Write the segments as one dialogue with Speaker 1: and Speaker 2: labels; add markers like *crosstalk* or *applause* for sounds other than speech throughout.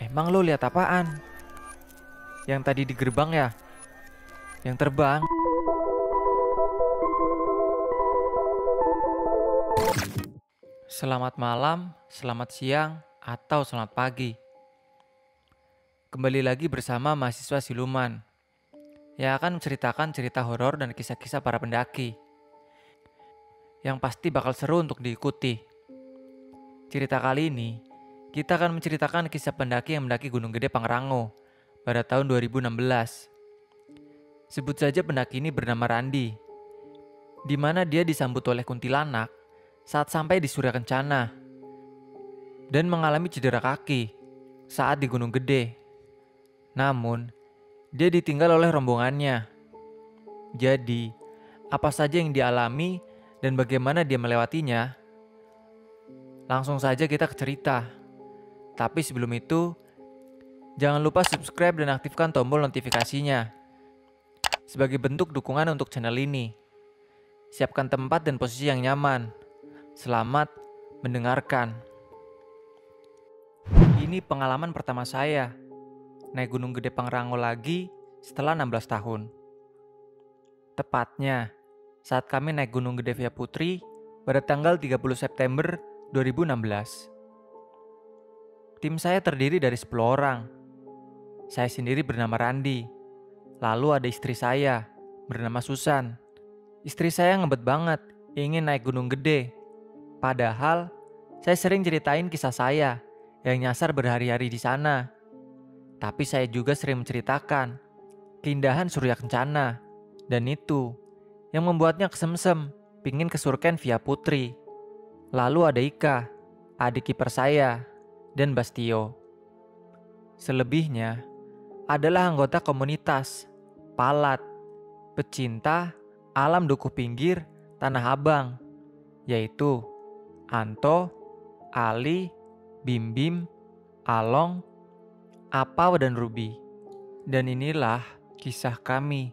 Speaker 1: Emang lo lihat apaan? Yang tadi di gerbang ya? Yang terbang? Selamat malam, selamat siang, atau selamat pagi. Kembali lagi bersama mahasiswa siluman yang akan menceritakan cerita horor dan kisah-kisah para pendaki. Yang pasti bakal seru untuk diikuti. Cerita kali ini, kita akan menceritakan kisah pendaki yang mendaki Gunung Gede Pangrango pada tahun 2016. Sebut saja pendaki ini bernama Randi, di mana dia disambut oleh kuntilanak saat sampai di Surya Kencana dan mengalami cedera kaki saat di Gunung Gede. Namun, dia ditinggal oleh rombongannya. Jadi, apa saja yang dialami dan bagaimana dia melewatinya? Langsung saja kita ke cerita. Tapi sebelum itu, jangan lupa subscribe dan aktifkan tombol notifikasinya sebagai bentuk dukungan untuk channel ini. Siapkan tempat dan posisi yang nyaman. Selamat mendengarkan. Ini pengalaman pertama saya. Naik Gunung Gede Pangrango lagi setelah 16 tahun. Tepatnya, saat kami naik Gunung Gede Via Putri pada tanggal 30 September 2016. Tim saya terdiri dari 10 orang. Saya sendiri bernama Randi, Lalu ada istri saya, bernama Susan. Istri saya ngebet banget, ingin naik gunung gede. Padahal, saya sering ceritain kisah saya yang nyasar berhari-hari di sana. Tapi saya juga sering menceritakan keindahan Surya Kencana. Dan itu yang membuatnya kesemsem, pingin ke Surken via Putri. Lalu ada Ika, adik kiper saya, dan Bastio. Selebihnya adalah anggota komunitas Palat, pecinta alam dukuh pinggir Tanah Abang, yaitu Anto, Ali, Bim Bim, Along, Apau dan Ruby. Dan inilah kisah kami.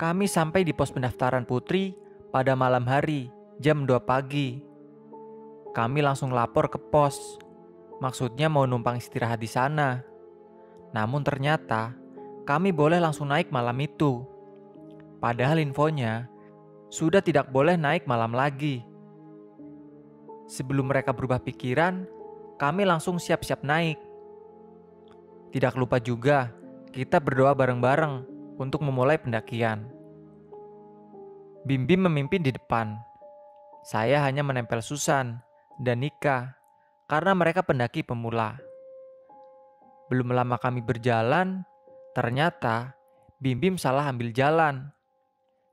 Speaker 1: Kami sampai di pos pendaftaran putri pada malam hari jam 2 pagi. Kami langsung lapor ke pos. Maksudnya mau numpang istirahat di sana. Namun ternyata kami boleh langsung naik malam itu. Padahal infonya sudah tidak boleh naik malam lagi. Sebelum mereka berubah pikiran, kami langsung siap-siap naik. Tidak lupa juga, kita berdoa bareng-bareng untuk memulai pendakian. Bim Bim memimpin di depan. Saya hanya menempel Susan dan Nika karena mereka pendaki pemula. Belum lama kami berjalan, Ternyata Bim Bim salah ambil jalan.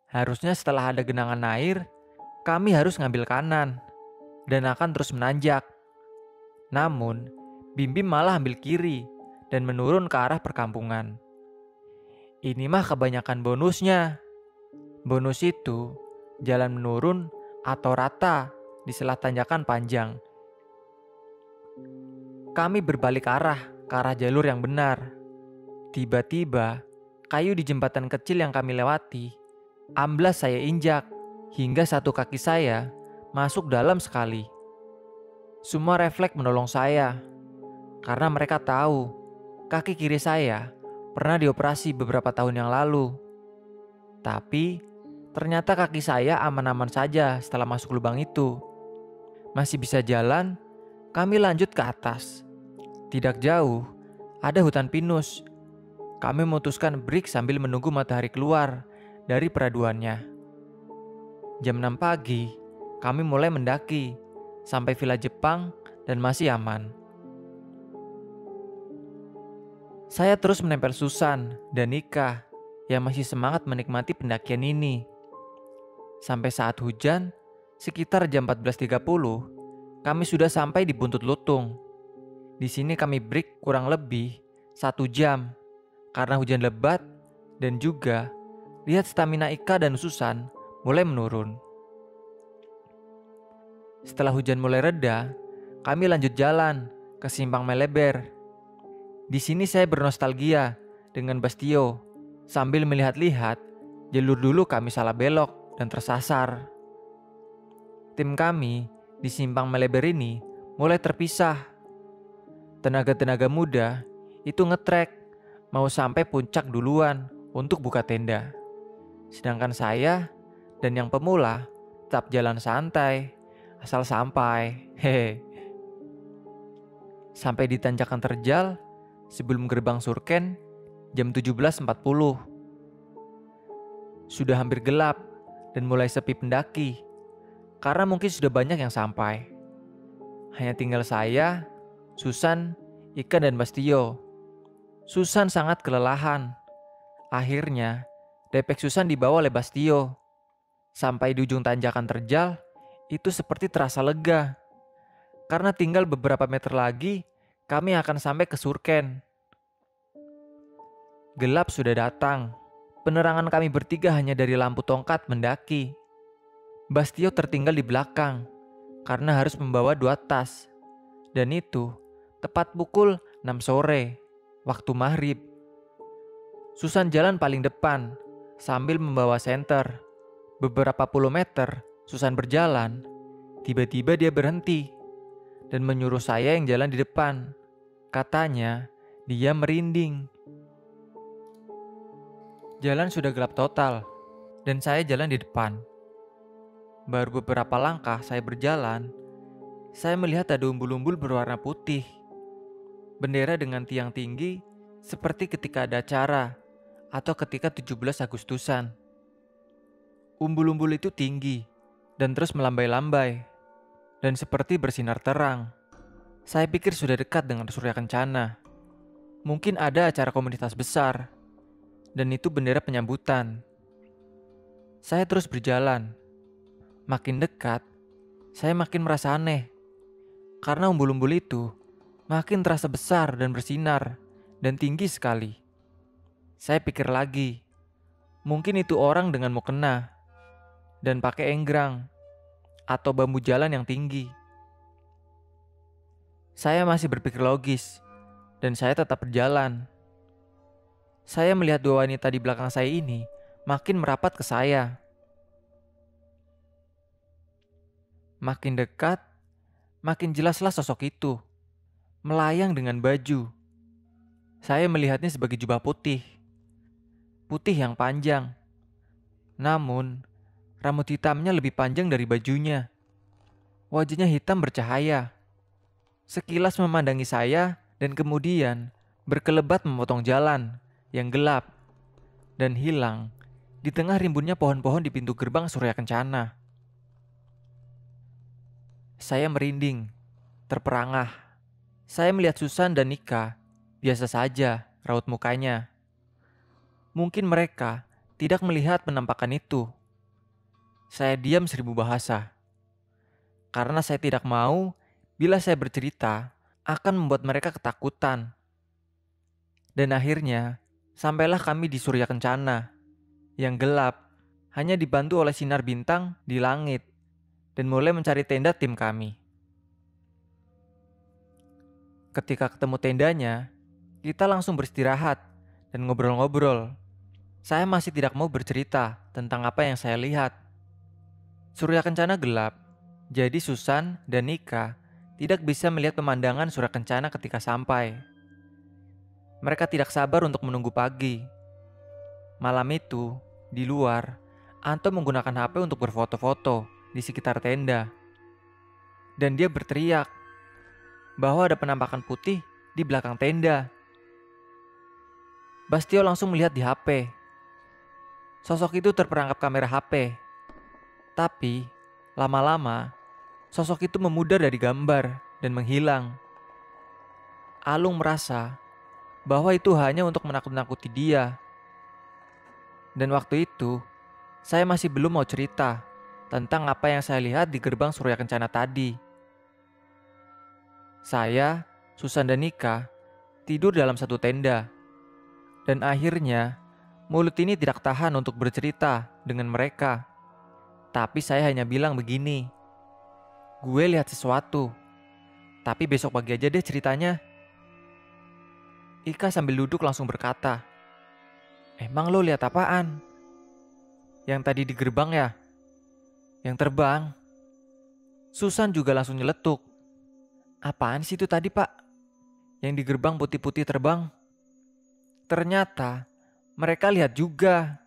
Speaker 1: Harusnya setelah ada genangan air, kami harus ngambil kanan dan akan terus menanjak. Namun, Bim Bim malah ambil kiri dan menurun ke arah perkampungan. Ini mah kebanyakan bonusnya. Bonus itu jalan menurun atau rata di selah tanjakan panjang. Kami berbalik arah ke arah jalur yang benar. Tiba-tiba, kayu di jembatan kecil yang kami lewati, amblas saya injak hingga satu kaki saya masuk dalam sekali. Semua refleks menolong saya karena mereka tahu kaki kiri saya pernah dioperasi beberapa tahun yang lalu. Tapi ternyata kaki saya aman-aman saja setelah masuk lubang itu. Masih bisa jalan, kami lanjut ke atas. Tidak jauh, ada hutan pinus kami memutuskan break sambil menunggu matahari keluar dari peraduannya. Jam 6 pagi, kami mulai mendaki sampai villa Jepang dan masih aman. Saya terus menempel Susan dan Nika yang masih semangat menikmati pendakian ini. Sampai saat hujan, sekitar jam 14.30, kami sudah sampai di Buntut Lutung. Di sini kami break kurang lebih satu jam karena hujan lebat dan juga lihat stamina Ika dan Susan mulai menurun. Setelah hujan mulai reda, kami lanjut jalan ke Simpang Meleber. Di sini saya bernostalgia dengan Bastio sambil melihat-lihat jalur dulu kami salah belok dan tersasar. Tim kami di Simpang Meleber ini mulai terpisah. tenaga-tenaga muda itu ngetrek mau sampai puncak duluan untuk buka tenda. Sedangkan saya dan yang pemula tetap jalan santai, asal sampai. Hehe. Sampai di tanjakan terjal sebelum gerbang Surken jam 17.40. Sudah hampir gelap dan mulai sepi pendaki karena mungkin sudah banyak yang sampai. Hanya tinggal saya, Susan, Ikan dan Bastio. Susan sangat kelelahan. Akhirnya, Depek Susan dibawa oleh Bastio. Sampai di ujung tanjakan terjal, itu seperti terasa lega. Karena tinggal beberapa meter lagi, kami akan sampai ke Surken. Gelap sudah datang. Penerangan kami bertiga hanya dari lampu tongkat mendaki. Bastio tertinggal di belakang karena harus membawa dua tas. Dan itu tepat pukul 6 sore, waktu maghrib. Susan jalan paling depan sambil membawa senter. Beberapa puluh meter, Susan berjalan. Tiba-tiba dia berhenti dan menyuruh saya yang jalan di depan. Katanya, dia merinding. Jalan sudah gelap total, dan saya jalan di depan. Baru beberapa langkah saya berjalan, saya melihat ada umbul-umbul berwarna putih. Bendera dengan tiang tinggi seperti ketika ada acara atau ketika 17 Agustusan. Umbul-umbul itu tinggi dan terus melambai-lambai dan seperti bersinar terang. Saya pikir sudah dekat dengan Surya Kencana. Mungkin ada acara komunitas besar, dan itu bendera penyambutan. Saya terus berjalan. Makin dekat, saya makin merasa aneh. Karena umbul-umbul itu makin terasa besar dan bersinar dan tinggi sekali. Saya pikir lagi, mungkin itu orang dengan mukena dan pakai enggrang atau bambu jalan yang tinggi. Saya masih berpikir logis, dan saya tetap berjalan. Saya melihat dua wanita di belakang saya ini makin merapat ke saya. Makin dekat, makin jelaslah sosok itu, melayang dengan baju. Saya melihatnya sebagai jubah putih, putih yang panjang. Namun, rambut hitamnya lebih panjang dari bajunya. Wajahnya hitam bercahaya sekilas memandangi saya dan kemudian berkelebat memotong jalan yang gelap dan hilang di tengah rimbunnya pohon-pohon di pintu gerbang Surya Kencana. Saya merinding, terperangah. Saya melihat Susan dan Nika, biasa saja raut mukanya. Mungkin mereka tidak melihat penampakan itu. Saya diam seribu bahasa. Karena saya tidak mau bila saya bercerita akan membuat mereka ketakutan. Dan akhirnya, sampailah kami di Surya Kencana, yang gelap, hanya dibantu oleh sinar bintang di langit, dan mulai mencari tenda tim kami. Ketika ketemu tendanya, kita langsung beristirahat dan ngobrol-ngobrol. Saya masih tidak mau bercerita tentang apa yang saya lihat. Surya Kencana gelap, jadi Susan dan Nika tidak bisa melihat pemandangan surah kencana ketika sampai. Mereka tidak sabar untuk menunggu pagi. Malam itu, di luar, Anto menggunakan HP untuk berfoto-foto di sekitar tenda. Dan dia berteriak bahwa ada penampakan putih di belakang tenda. Bastio langsung melihat di HP. Sosok itu terperangkap kamera HP. Tapi, lama-lama sosok itu memudar dari gambar dan menghilang. Alung merasa bahwa itu hanya untuk menakut-nakuti dia. Dan waktu itu, saya masih belum mau cerita tentang apa yang saya lihat di gerbang Surya Kencana tadi. Saya, Susan dan Nika tidur dalam satu tenda. Dan akhirnya, mulut ini tidak tahan untuk bercerita dengan mereka. Tapi saya hanya bilang begini, gue lihat sesuatu. Tapi besok pagi aja deh ceritanya. Ika sambil duduk langsung berkata, Emang lo lihat apaan? Yang tadi di gerbang ya? Yang terbang? Susan juga langsung nyeletuk. Apaan sih itu tadi pak? yang di gerbang putih-putih terbang. Ternyata mereka lihat juga.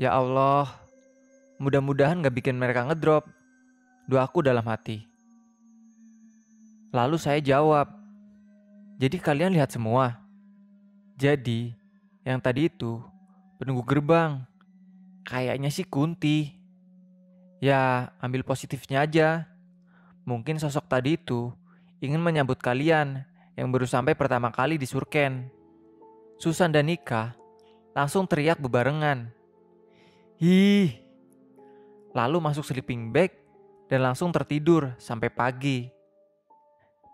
Speaker 1: Ya Allah, mudah-mudahan gak bikin mereka ngedrop. Doaku dalam hati. Lalu saya jawab, jadi kalian lihat semua? Jadi, yang tadi itu penunggu gerbang. Kayaknya sih Kunti. Ya, ambil positifnya aja. Mungkin sosok tadi itu ingin menyambut kalian yang baru sampai pertama kali di Surken. Susan dan Nika langsung teriak bebarengan. Hi. Lalu masuk sleeping bag dan langsung tertidur sampai pagi.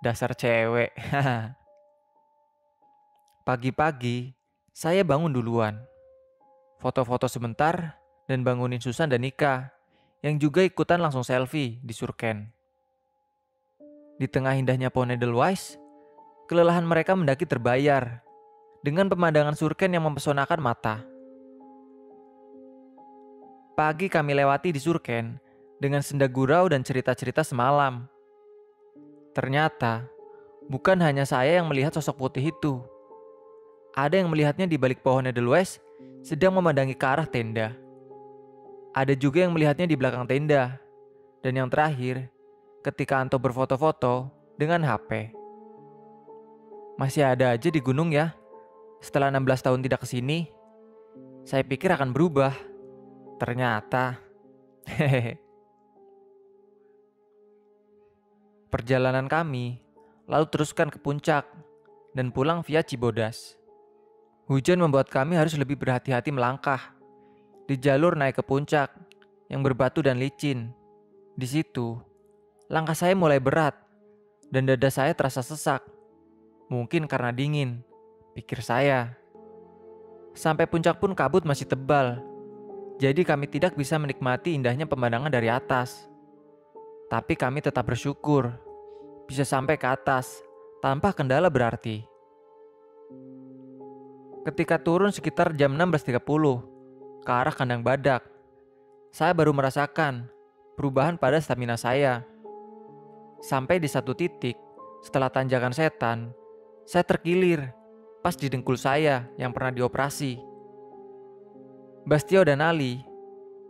Speaker 1: Dasar cewek. *laughs* Pagi-pagi, saya bangun duluan. Foto-foto sebentar dan bangunin Susan dan Nika yang juga ikutan langsung selfie di Surken. Di tengah indahnya pohon Edelweiss, kelelahan mereka mendaki terbayar dengan pemandangan Surken yang mempesonakan mata. Pagi kami lewati di Surken dengan senda gurau dan cerita-cerita semalam. Ternyata, bukan hanya saya yang melihat sosok putih itu ada yang melihatnya di balik pohon Edelweiss sedang memandangi ke arah tenda. Ada juga yang melihatnya di belakang tenda. Dan yang terakhir, ketika Anto berfoto-foto dengan HP. Masih ada aja di gunung ya. Setelah 16 tahun tidak ke sini, saya pikir akan berubah. Ternyata, hehehe. Perjalanan kami lalu teruskan ke puncak dan pulang via Cibodas. Hujan membuat kami harus lebih berhati-hati melangkah di jalur naik ke puncak yang berbatu dan licin. Di situ, langkah saya mulai berat dan dada saya terasa sesak. Mungkin karena dingin, pikir saya. Sampai puncak pun kabut masih tebal, jadi kami tidak bisa menikmati indahnya pemandangan dari atas. Tapi kami tetap bersyukur bisa sampai ke atas tanpa kendala berarti. Ketika turun sekitar jam 16.30 ke arah kandang badak, saya baru merasakan perubahan pada stamina saya. Sampai di satu titik, setelah tanjakan setan, saya terkilir pas di dengkul saya yang pernah dioperasi. Bastio dan Ali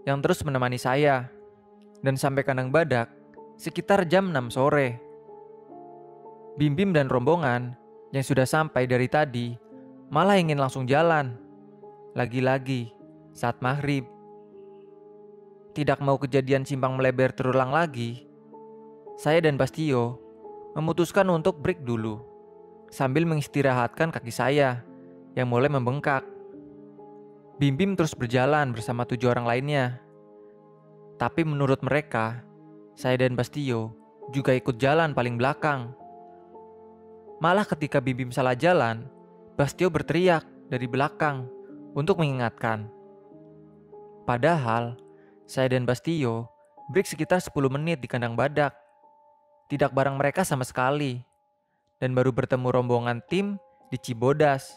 Speaker 1: yang terus menemani saya dan sampai kandang badak sekitar jam 6 sore. Bim Bim dan rombongan yang sudah sampai dari tadi malah ingin langsung jalan. Lagi-lagi saat maghrib. Tidak mau kejadian simpang melebar terulang lagi, saya dan Bastio memutuskan untuk break dulu sambil mengistirahatkan kaki saya yang mulai membengkak. Bim Bim terus berjalan bersama tujuh orang lainnya. Tapi menurut mereka, saya dan Bastio juga ikut jalan paling belakang. Malah ketika Bim Bim salah jalan, Bastio berteriak dari belakang untuk mengingatkan. Padahal, saya dan Bastio break sekitar 10 menit di kandang badak. Tidak bareng mereka sama sekali. Dan baru bertemu rombongan tim di Cibodas.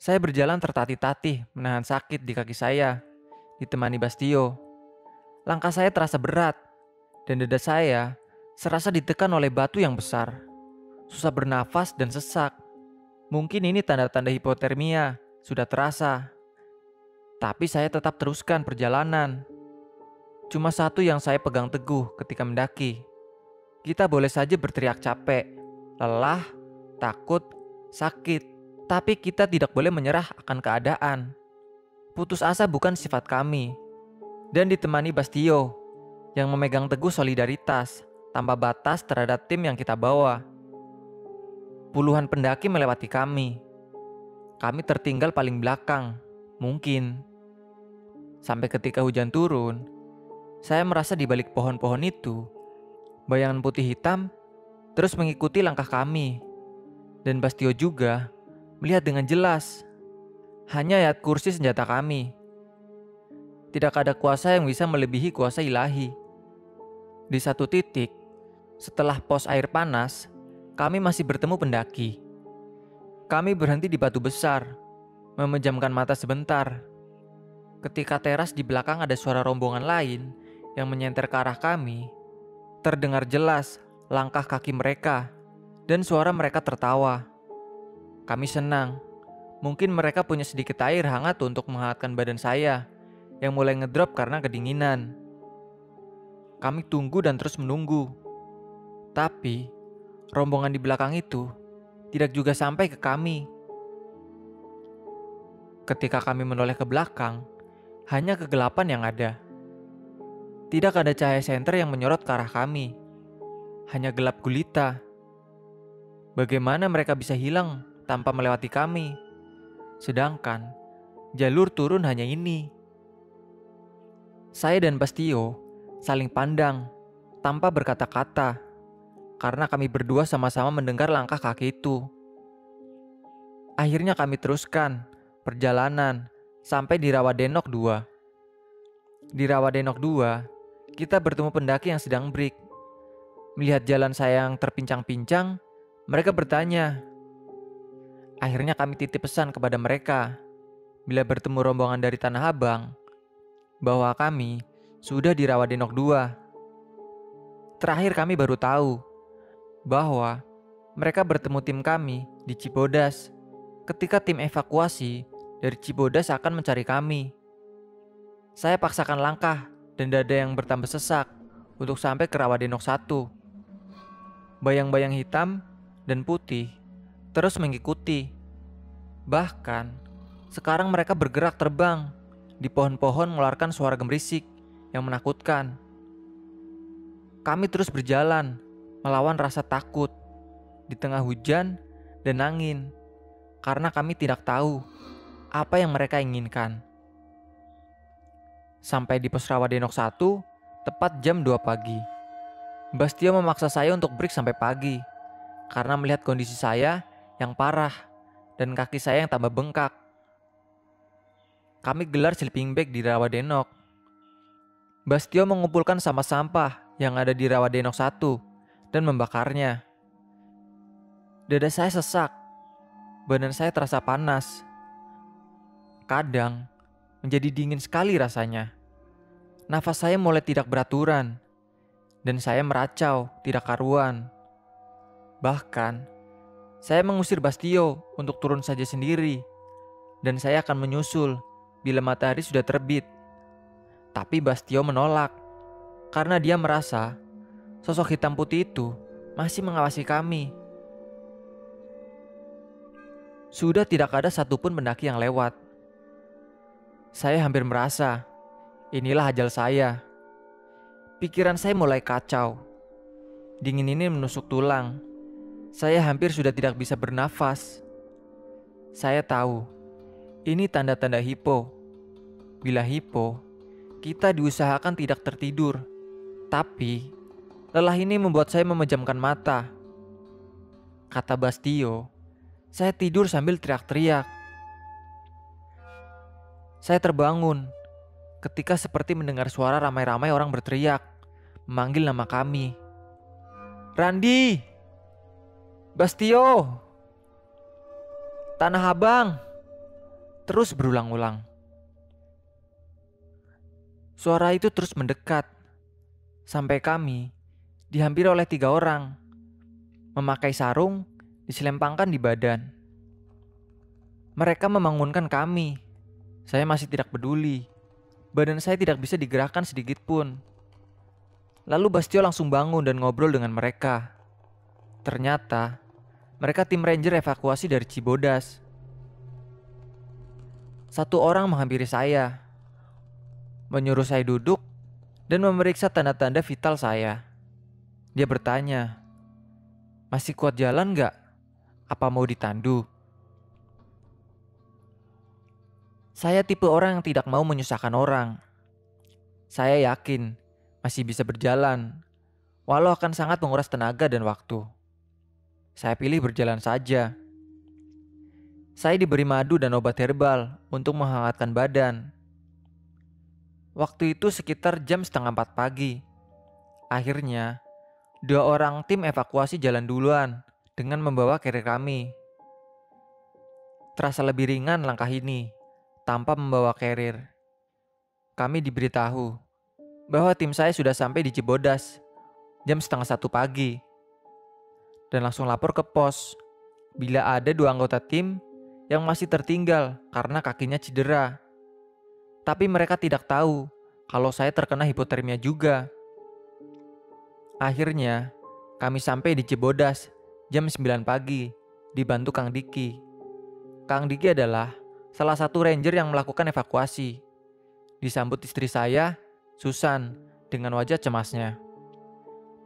Speaker 1: Saya berjalan tertatih-tatih menahan sakit di kaki saya, ditemani Bastio. Langkah saya terasa berat, dan dada saya serasa ditekan oleh batu yang besar susah bernafas dan sesak. Mungkin ini tanda-tanda hipotermia, sudah terasa. Tapi saya tetap teruskan perjalanan. Cuma satu yang saya pegang teguh ketika mendaki. Kita boleh saja berteriak capek, lelah, takut, sakit, tapi kita tidak boleh menyerah akan keadaan. Putus asa bukan sifat kami. Dan ditemani Bastio yang memegang teguh solidaritas tanpa batas terhadap tim yang kita bawa. Puluhan pendaki melewati kami. Kami tertinggal paling belakang, mungkin. Sampai ketika hujan turun, saya merasa di balik pohon-pohon itu, bayangan putih hitam terus mengikuti langkah kami. Dan Bastio juga melihat dengan jelas hanya ayat kursi senjata kami. Tidak ada kuasa yang bisa melebihi kuasa ilahi. Di satu titik, setelah pos air panas, kami masih bertemu pendaki. Kami berhenti di batu besar, memejamkan mata sebentar. Ketika teras di belakang ada suara rombongan lain yang menyenter ke arah kami, terdengar jelas langkah kaki mereka, dan suara mereka tertawa. Kami senang. Mungkin mereka punya sedikit air hangat untuk menghangatkan badan saya yang mulai ngedrop karena kedinginan. Kami tunggu dan terus menunggu. Tapi, rombongan di belakang itu tidak juga sampai ke kami. Ketika kami menoleh ke belakang, hanya kegelapan yang ada. Tidak ada cahaya senter yang menyorot ke arah kami. Hanya gelap gulita. Bagaimana mereka bisa hilang tanpa melewati kami? Sedangkan jalur turun hanya ini. Saya dan Bastio saling pandang tanpa berkata-kata karena kami berdua sama-sama mendengar langkah kaki itu. Akhirnya kami teruskan perjalanan sampai di Rawadenok 2. Di Rawadenok 2, kita bertemu pendaki yang sedang break. Melihat jalan saya yang terpincang-pincang, mereka bertanya. Akhirnya kami titip pesan kepada mereka bila bertemu rombongan dari Tanah Abang bahwa kami sudah di Rawadenok 2. Terakhir kami baru tahu bahwa mereka bertemu tim kami di Cibodas ketika tim evakuasi dari Cibodas akan mencari kami. Saya paksakan langkah dan dada yang bertambah sesak untuk sampai ke Rawadenok 1. Bayang-bayang hitam dan putih terus mengikuti. Bahkan, sekarang mereka bergerak terbang di pohon-pohon mengeluarkan suara gemerisik yang menakutkan. Kami terus berjalan melawan rasa takut di tengah hujan dan angin karena kami tidak tahu apa yang mereka inginkan. Sampai di pos Rawadenok 1, tepat jam 2 pagi. Bastio memaksa saya untuk break sampai pagi, karena melihat kondisi saya yang parah dan kaki saya yang tambah bengkak. Kami gelar sleeping bag di Rawadenok. Bastio mengumpulkan sampah-sampah yang ada di Rawadenok 1 dan membakarnya. Dada saya sesak, badan saya terasa panas. Kadang menjadi dingin sekali rasanya. Nafas saya mulai tidak beraturan, dan saya meracau tidak karuan. Bahkan, saya mengusir Bastio untuk turun saja sendiri, dan saya akan menyusul bila matahari sudah terbit. Tapi Bastio menolak, karena dia merasa sosok hitam putih itu masih mengawasi kami. Sudah tidak ada satupun pendaki yang lewat saya hampir merasa inilah ajal saya. Pikiran saya mulai kacau. Dingin ini menusuk tulang. Saya hampir sudah tidak bisa bernafas. Saya tahu ini tanda-tanda hipo. Bila hipo, kita diusahakan tidak tertidur. Tapi lelah ini membuat saya memejamkan mata. Kata Bastio, saya tidur sambil teriak-teriak. Saya terbangun ketika seperti mendengar suara ramai-ramai orang berteriak, memanggil nama kami. Randi! Bastio! Tanah Abang! Terus berulang-ulang. Suara itu terus mendekat, sampai kami dihampiri oleh tiga orang, memakai sarung diselempangkan di badan. Mereka membangunkan kami saya masih tidak peduli. Badan saya tidak bisa digerakkan sedikit pun. Lalu Bastio langsung bangun dan ngobrol dengan mereka. Ternyata mereka tim ranger evakuasi dari Cibodas. Satu orang menghampiri saya, menyuruh saya duduk dan memeriksa tanda-tanda vital saya. Dia bertanya, masih kuat jalan nggak? Apa mau ditandu? Saya tipe orang yang tidak mau menyusahkan orang. Saya yakin masih bisa berjalan, walau akan sangat menguras tenaga dan waktu. Saya pilih berjalan saja. Saya diberi madu dan obat herbal untuk menghangatkan badan. Waktu itu sekitar jam setengah empat pagi. Akhirnya, dua orang tim evakuasi jalan duluan dengan membawa carrier kami. Terasa lebih ringan langkah ini tanpa membawa carrier. Kami diberitahu bahwa tim saya sudah sampai di Cibodas jam setengah satu pagi. dan langsung lapor ke pos bila ada dua anggota tim yang masih tertinggal karena kakinya cedera. Tapi mereka tidak tahu kalau saya terkena hipotermia juga. Akhirnya, kami sampai di Cibodas jam 9 pagi, dibantu Kang Diki. Kang Diki adalah salah satu ranger yang melakukan evakuasi. Disambut istri saya, Susan, dengan wajah cemasnya.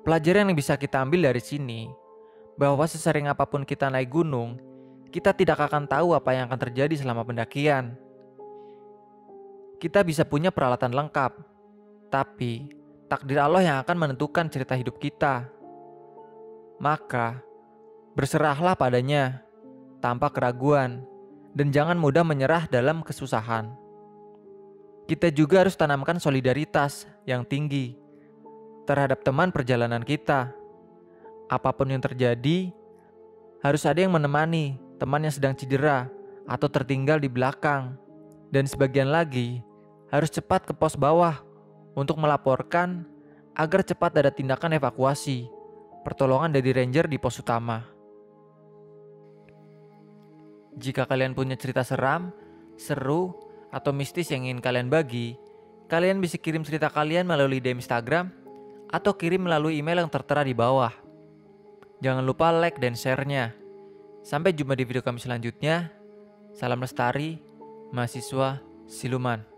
Speaker 1: Pelajaran yang bisa kita ambil dari sini, bahwa sesering apa pun kita naik gunung, kita tidak akan tahu apa yang akan terjadi selama pendakian. Kita bisa punya peralatan lengkap, tapi takdir Allah yang akan menentukan cerita hidup kita. Maka, berserahlah padanya tanpa keraguan dan jangan mudah menyerah dalam kesusahan. Kita juga harus tanamkan solidaritas yang tinggi terhadap teman perjalanan kita. Apa pun yang terjadi, harus ada yang menemani teman yang sedang cedera atau tertinggal di belakang, dan sebagian lagi harus cepat ke pos bawah untuk melaporkan agar cepat ada tindakan evakuasi, pertolongan dari ranger di pos utama. Jika kalian punya cerita seram, seru, atau mistis yang ingin kalian bagi, kalian bisa kirim cerita kalian melalui DM Instagram atau kirim melalui email yang tertera di bawah. Jangan lupa like dan share-nya. Sampai jumpa di video kami selanjutnya. Salam lestari, mahasiswa siluman.